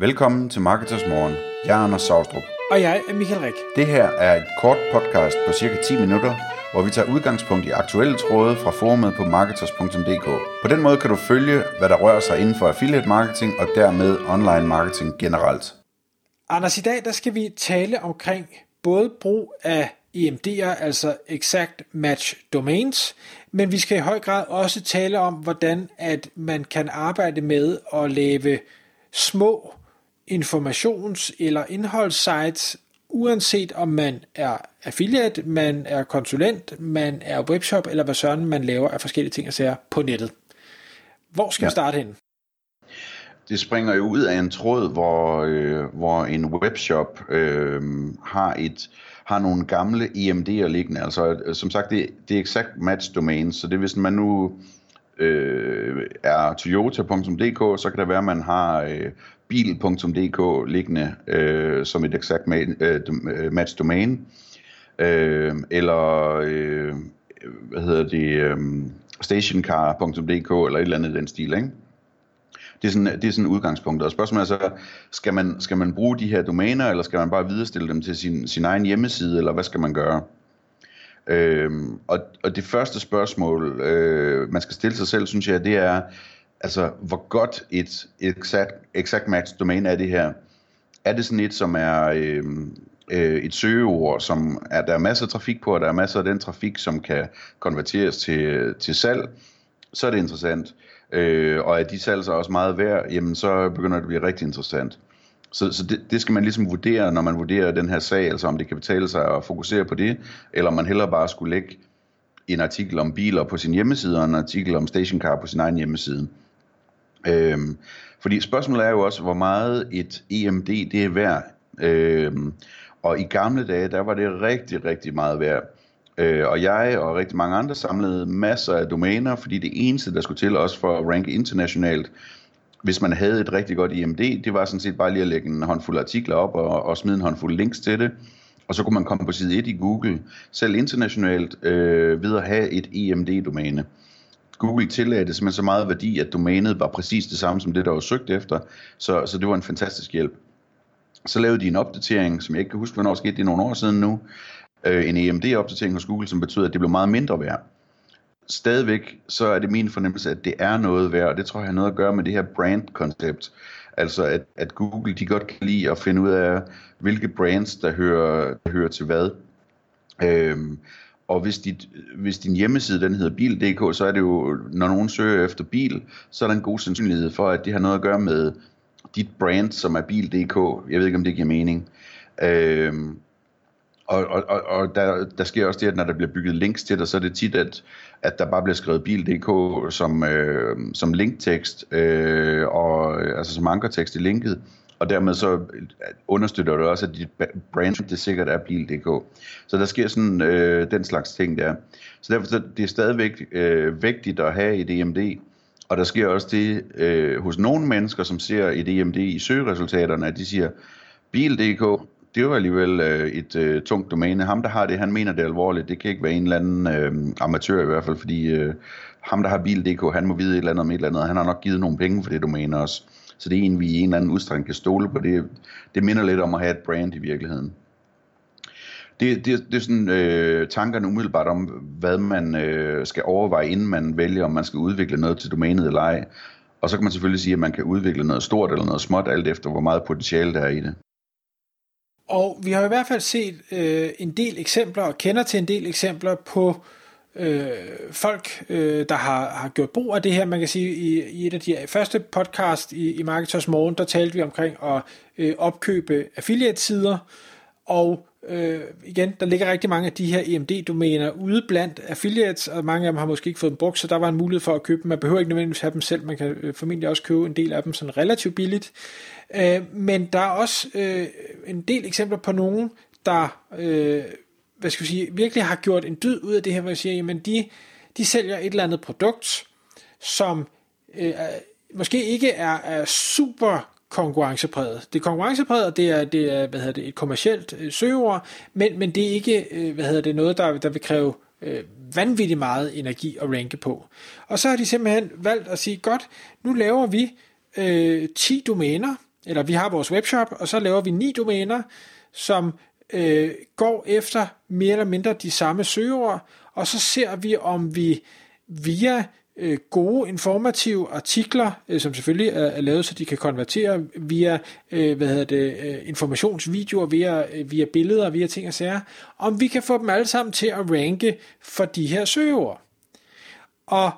Velkommen til Marketers Morgen. Jeg er Anders Saustrup. Og jeg er Michael Rik. Det her er et kort podcast på cirka 10 minutter, hvor vi tager udgangspunkt i aktuelle tråde fra forumet på marketers.dk. På den måde kan du følge, hvad der rører sig inden for affiliate marketing og dermed online marketing generelt. Anders, i dag der skal vi tale omkring både brug af EMD'er, altså Exact Match Domains, men vi skal i høj grad også tale om, hvordan at man kan arbejde med at lave små informations- eller indholdssites, uanset om man er affiliate, man er konsulent, man er webshop, eller hvad søren man laver af forskellige ting og sager på nettet. Hvor skal ja. vi starte hen? Det springer jo ud af en tråd, hvor, øh, hvor en webshop øh, har et har nogle gamle EMD'er liggende. Altså, øh, som sagt, det, det er exakt match domains, så det hvis man nu øh, er toyota.dk, så kan det være, at man har øh, bil.dk liggende øh, som et exakt ma- øh, øh match domain. Øh, eller, øh, hvad hedder det, øh, stationcar.dk, eller et eller andet i den stil, ikke? Det er sådan, det er sådan udgangspunktet. Og spørgsmålet er så, skal man, skal man bruge de her domæner, eller skal man bare viderestille dem til sin, sin egen hjemmeside, eller hvad skal man gøre? Øhm, og, og det første spørgsmål, øh, man skal stille sig selv, synes jeg, det er, altså, hvor godt et, et exact, exact match domæne er det her? Er det sådan et, som er øh, øh, et søgeord, som er, der er masser af trafik på, og der er masser af den trafik, som kan konverteres til, til salg, så er det interessant. Øh, og er de salg så også meget værd, jamen så begynder det at blive rigtig interessant. Så, så det, det skal man ligesom vurdere, når man vurderer den her sag, altså om det kan betale sig at fokusere på det, eller om man hellere bare skulle lægge en artikel om biler på sin hjemmeside, og en artikel om stationcar på sin egen hjemmeside. Øhm, fordi spørgsmålet er jo også, hvor meget et EMD det er værd. Øhm, og i gamle dage, der var det rigtig, rigtig meget værd. Øh, og jeg og rigtig mange andre samlede masser af domæner, fordi det eneste, der skulle til også for at ranke internationalt, hvis man havde et rigtig godt IMD, det var sådan set bare lige at lægge en håndfuld artikler op og, og smide en håndfuld links til det. Og så kunne man komme på side 1 i Google, selv internationalt, øh, ved at have et EMD-domæne. Google tillagde det simpelthen så meget værdi, at domænet var præcis det samme som det, der var søgt efter. Så, så det var en fantastisk hjælp. Så lavede de en opdatering, som jeg ikke kan huske, hvornår skete det nogle år siden nu, øh, en EMD-opdatering hos Google, som betyder, at det blev meget mindre værd. Stadigvæk så er det min fornemmelse, at det er noget værd, og det tror jeg har noget at gøre med det her brand-koncept. Altså at, at Google de godt kan lide at finde ud af, hvilke brands, der hører, der hører til hvad. Øhm, og hvis, dit, hvis din hjemmeside den hedder bil.dk, så er det jo, når nogen søger efter bil, så er der en god sandsynlighed for, at det har noget at gøre med dit brand, som er bil.dk. Jeg ved ikke, om det giver mening. Øhm, og, og, og, og der, der sker også det, at når der bliver bygget links til dig, så er det tit, at, at der bare bliver skrevet bil.dk som, øh, som linktekst, øh, og, altså som ankertekst i linket, og dermed så understøtter det også, at dit brand det sikkert er bil.dk. Så der sker sådan øh, den slags ting der. Så derfor så det er stadigvæk øh, vigtigt at have et EMD, og der sker også det øh, hos nogle mennesker, som ser et EMD i søgeresultaterne, at de siger, bil.dk, det er jo alligevel øh, et øh, tungt domæne. Ham, der har det, han mener det er alvorligt. Det kan ikke være en eller anden øh, amatør i hvert fald, fordi øh, ham, der har bil.dk, han må vide et eller andet om et eller andet. Han har nok givet nogle penge for det domæne også. Så det er en, vi i en eller anden udstrækning kan stole på. Det, det minder lidt om at have et brand i virkeligheden. Det, det, det er sådan øh, tankerne umiddelbart om, hvad man øh, skal overveje, inden man vælger, om man skal udvikle noget til domænet eller ej. Og så kan man selvfølgelig sige, at man kan udvikle noget stort eller noget småt, alt efter hvor meget potentiale der er i det. Og vi har i hvert fald set øh, en del eksempler, og kender til en del eksempler på øh, folk, øh, der har, har gjort brug af det her. Man kan sige, i, i et af de første podcast i, i Marketers Morgen, der talte vi omkring at øh, opkøbe affiliate-sider, og øh, igen, der ligger rigtig mange af de her EMD-domæner ude blandt affiliates, og mange af dem har måske ikke fået dem brugt, så der var en mulighed for at købe dem. Man behøver ikke nødvendigvis have dem selv, man kan øh, formentlig også købe en del af dem sådan relativt billigt. Øh, men der er også øh, en del eksempler på nogen, der øh, hvad skal vi sige, virkelig har gjort en dyd ud af det her, hvor jeg siger, jamen de, de sælger et eller andet produkt, som øh, måske ikke er, er super konkurrencepræget. Det er konkurrencepræget, det er, det er hvad hedder det, et kommercielt øh, søgeord, men, men det er ikke øh, hvad hedder det, noget, der, der vil kræve øh, vanvittigt meget energi at ranke på. Og så har de simpelthen valgt at sige, godt, nu laver vi øh, 10 domæner, eller vi har vores webshop, og så laver vi ni domæner, som øh, går efter mere eller mindre de samme søgeord, og så ser vi, om vi via øh, gode informative artikler, øh, som selvfølgelig er, er lavet, så de kan konvertere via øh, hvad hedder det, øh, informationsvideoer, via, øh, via billeder, via ting og sager, om vi kan få dem alle sammen til at ranke for de her søgeord. Og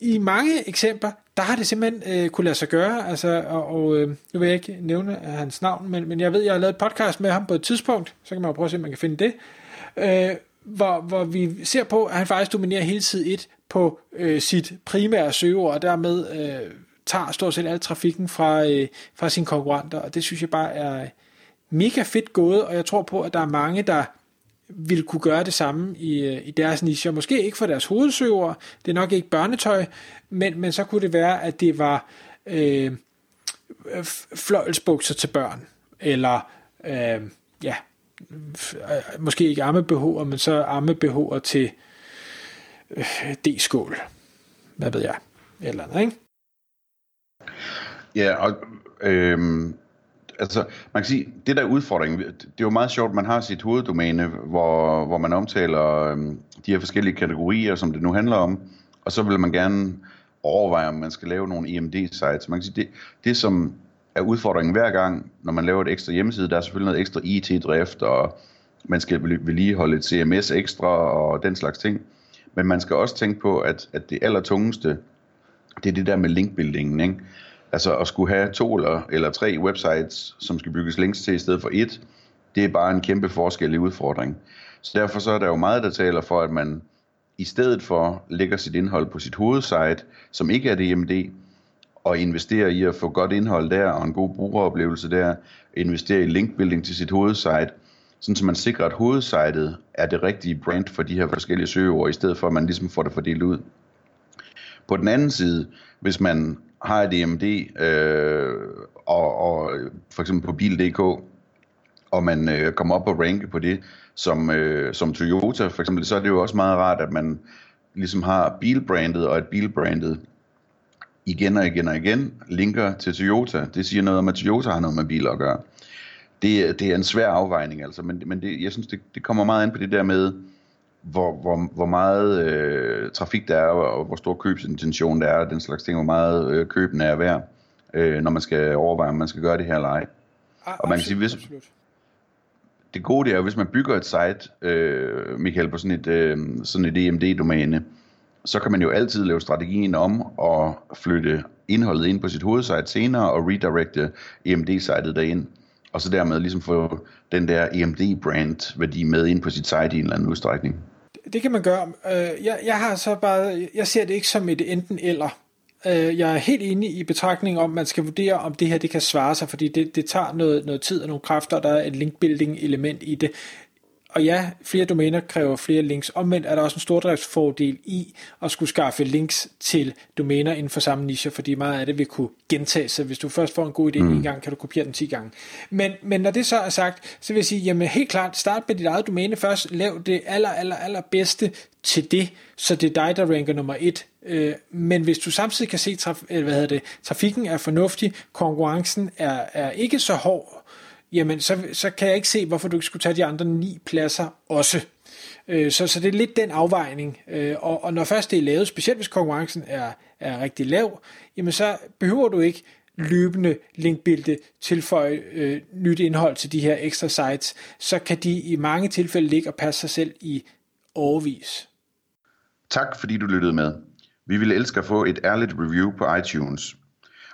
i mange eksempler, der har det simpelthen øh, kunne lade sig gøre, altså, og, og øh, nu vil jeg ikke nævne hans navn, men, men jeg ved, jeg har lavet et podcast med ham på et tidspunkt, så kan man jo prøve at se, om man kan finde det, øh, hvor, hvor vi ser på, at han faktisk dominerer hele tiden et på øh, sit primære søgeord, og dermed øh, tager stort set al trafikken fra, øh, fra sine konkurrenter, og det synes jeg bare er mega fedt gået, og jeg tror på, at der er mange, der vil kunne gøre det samme i, øh, i deres niche. Måske ikke for deres hovedsøger, det er nok ikke børnetøj, men, men så kunne det være, at det var øh, fløjelsbukser til børn, eller øh, ja, øh, måske ikke armebehover, men så armebehover til øh, D-skål. Hvad ved jeg? Eller andet, ikke? Ja, og øh, altså, man kan sige, det der udfordring, det er jo meget sjovt, man har sit hoveddomæne, hvor, hvor man omtaler øh, de her forskellige kategorier, som det nu handler om, og så vil man gerne overveje, om man skal lave nogle EMD-sites. Man kan sige, det, det som er udfordringen hver gang, når man laver et ekstra hjemmeside, der er selvfølgelig noget ekstra IT-drift, og man skal vedligeholde et CMS ekstra, og den slags ting. Men man skal også tænke på, at, at det allertungeste, det er det der med linkbuildingen, ikke? Altså at skulle have to eller, eller tre websites, som skal bygges links til i stedet for et, det er bare en kæmpe forskellig udfordring. Så derfor så er der jo meget, der taler for, at man i stedet for lægger sit indhold på sit hovedsite, som ikke er DMD, og investerer i at få godt indhold der, og en god brugeroplevelse der, investere i linkbuilding til sit hovedsite, sådan så man sikrer, at hovedsitet er det rigtige brand for de her forskellige søgeord, i stedet for at man ligesom får det fordelt ud. På den anden side, hvis man har et EMD, øh, og, og for eksempel på bil.dk, og man øh, kommer op og ranke på det, som, øh, som Toyota for eksempel, så er det jo også meget rart, at man ligesom har bilbrandet og et bilbrandet igen og igen og igen linker til Toyota. Det siger noget om, at Toyota har noget med biler at gøre. Det, det er en svær afvejning, altså, men, men det, jeg synes, det, det kommer meget ind på det der med, hvor, hvor, hvor meget øh, trafik der er, og hvor stor købsintention der er, og den slags ting, hvor meget øh, køben er værd, øh, når man skal overveje, om man skal gøre det her eller ej. Ah, og man kan sige, hvis, det gode det er, hvis man bygger et site, øh, Michael, på sådan et, øh, sådan et EMD-domæne, så kan man jo altid lave strategien om og flytte indholdet ind på sit hovedsite senere og redirecte EMD-sitet derind og så dermed ligesom få den der EMD-brand værdi med ind på sit site i en eller anden udstrækning. Det kan man gøre. Øh, jeg, jeg har så bare, jeg ser det ikke som et enten eller. Øh, jeg er helt enig i betragtningen om, at man skal vurdere, om det her det kan svare sig, fordi det, det tager noget, noget tid og nogle kræfter, der er et linkbuilding element i det og ja, flere domæner kræver flere links. Omvendt er der også en stordriftsfordel i at skulle skaffe links til domæner inden for samme niche, fordi meget af det vil kunne gentage sig. Hvis du først får en god idé mm. en gang, kan du kopiere den 10 gange. Men, men når det så er sagt, så vil jeg sige, jamen helt klart, start med dit eget domæne først. Lav det aller, aller, aller bedste til det, så det er dig, der ranker nummer et. Øh, men hvis du samtidig kan se, traf- hvad hedder det, trafikken er fornuftig, konkurrencen er, er ikke så hård, jamen så, så kan jeg ikke se, hvorfor du ikke skulle tage de andre ni pladser også. Øh, så, så det er lidt den afvejning. Øh, og, og når først det er lavet, specielt hvis konkurrencen er, er rigtig lav, jamen så behøver du ikke løbende linkbilde tilføje øh, nyt indhold til de her ekstra sites, så kan de i mange tilfælde ligge og passe sig selv i overvis. Tak fordi du lyttede med. Vi ville elske at få et ærligt review på iTunes.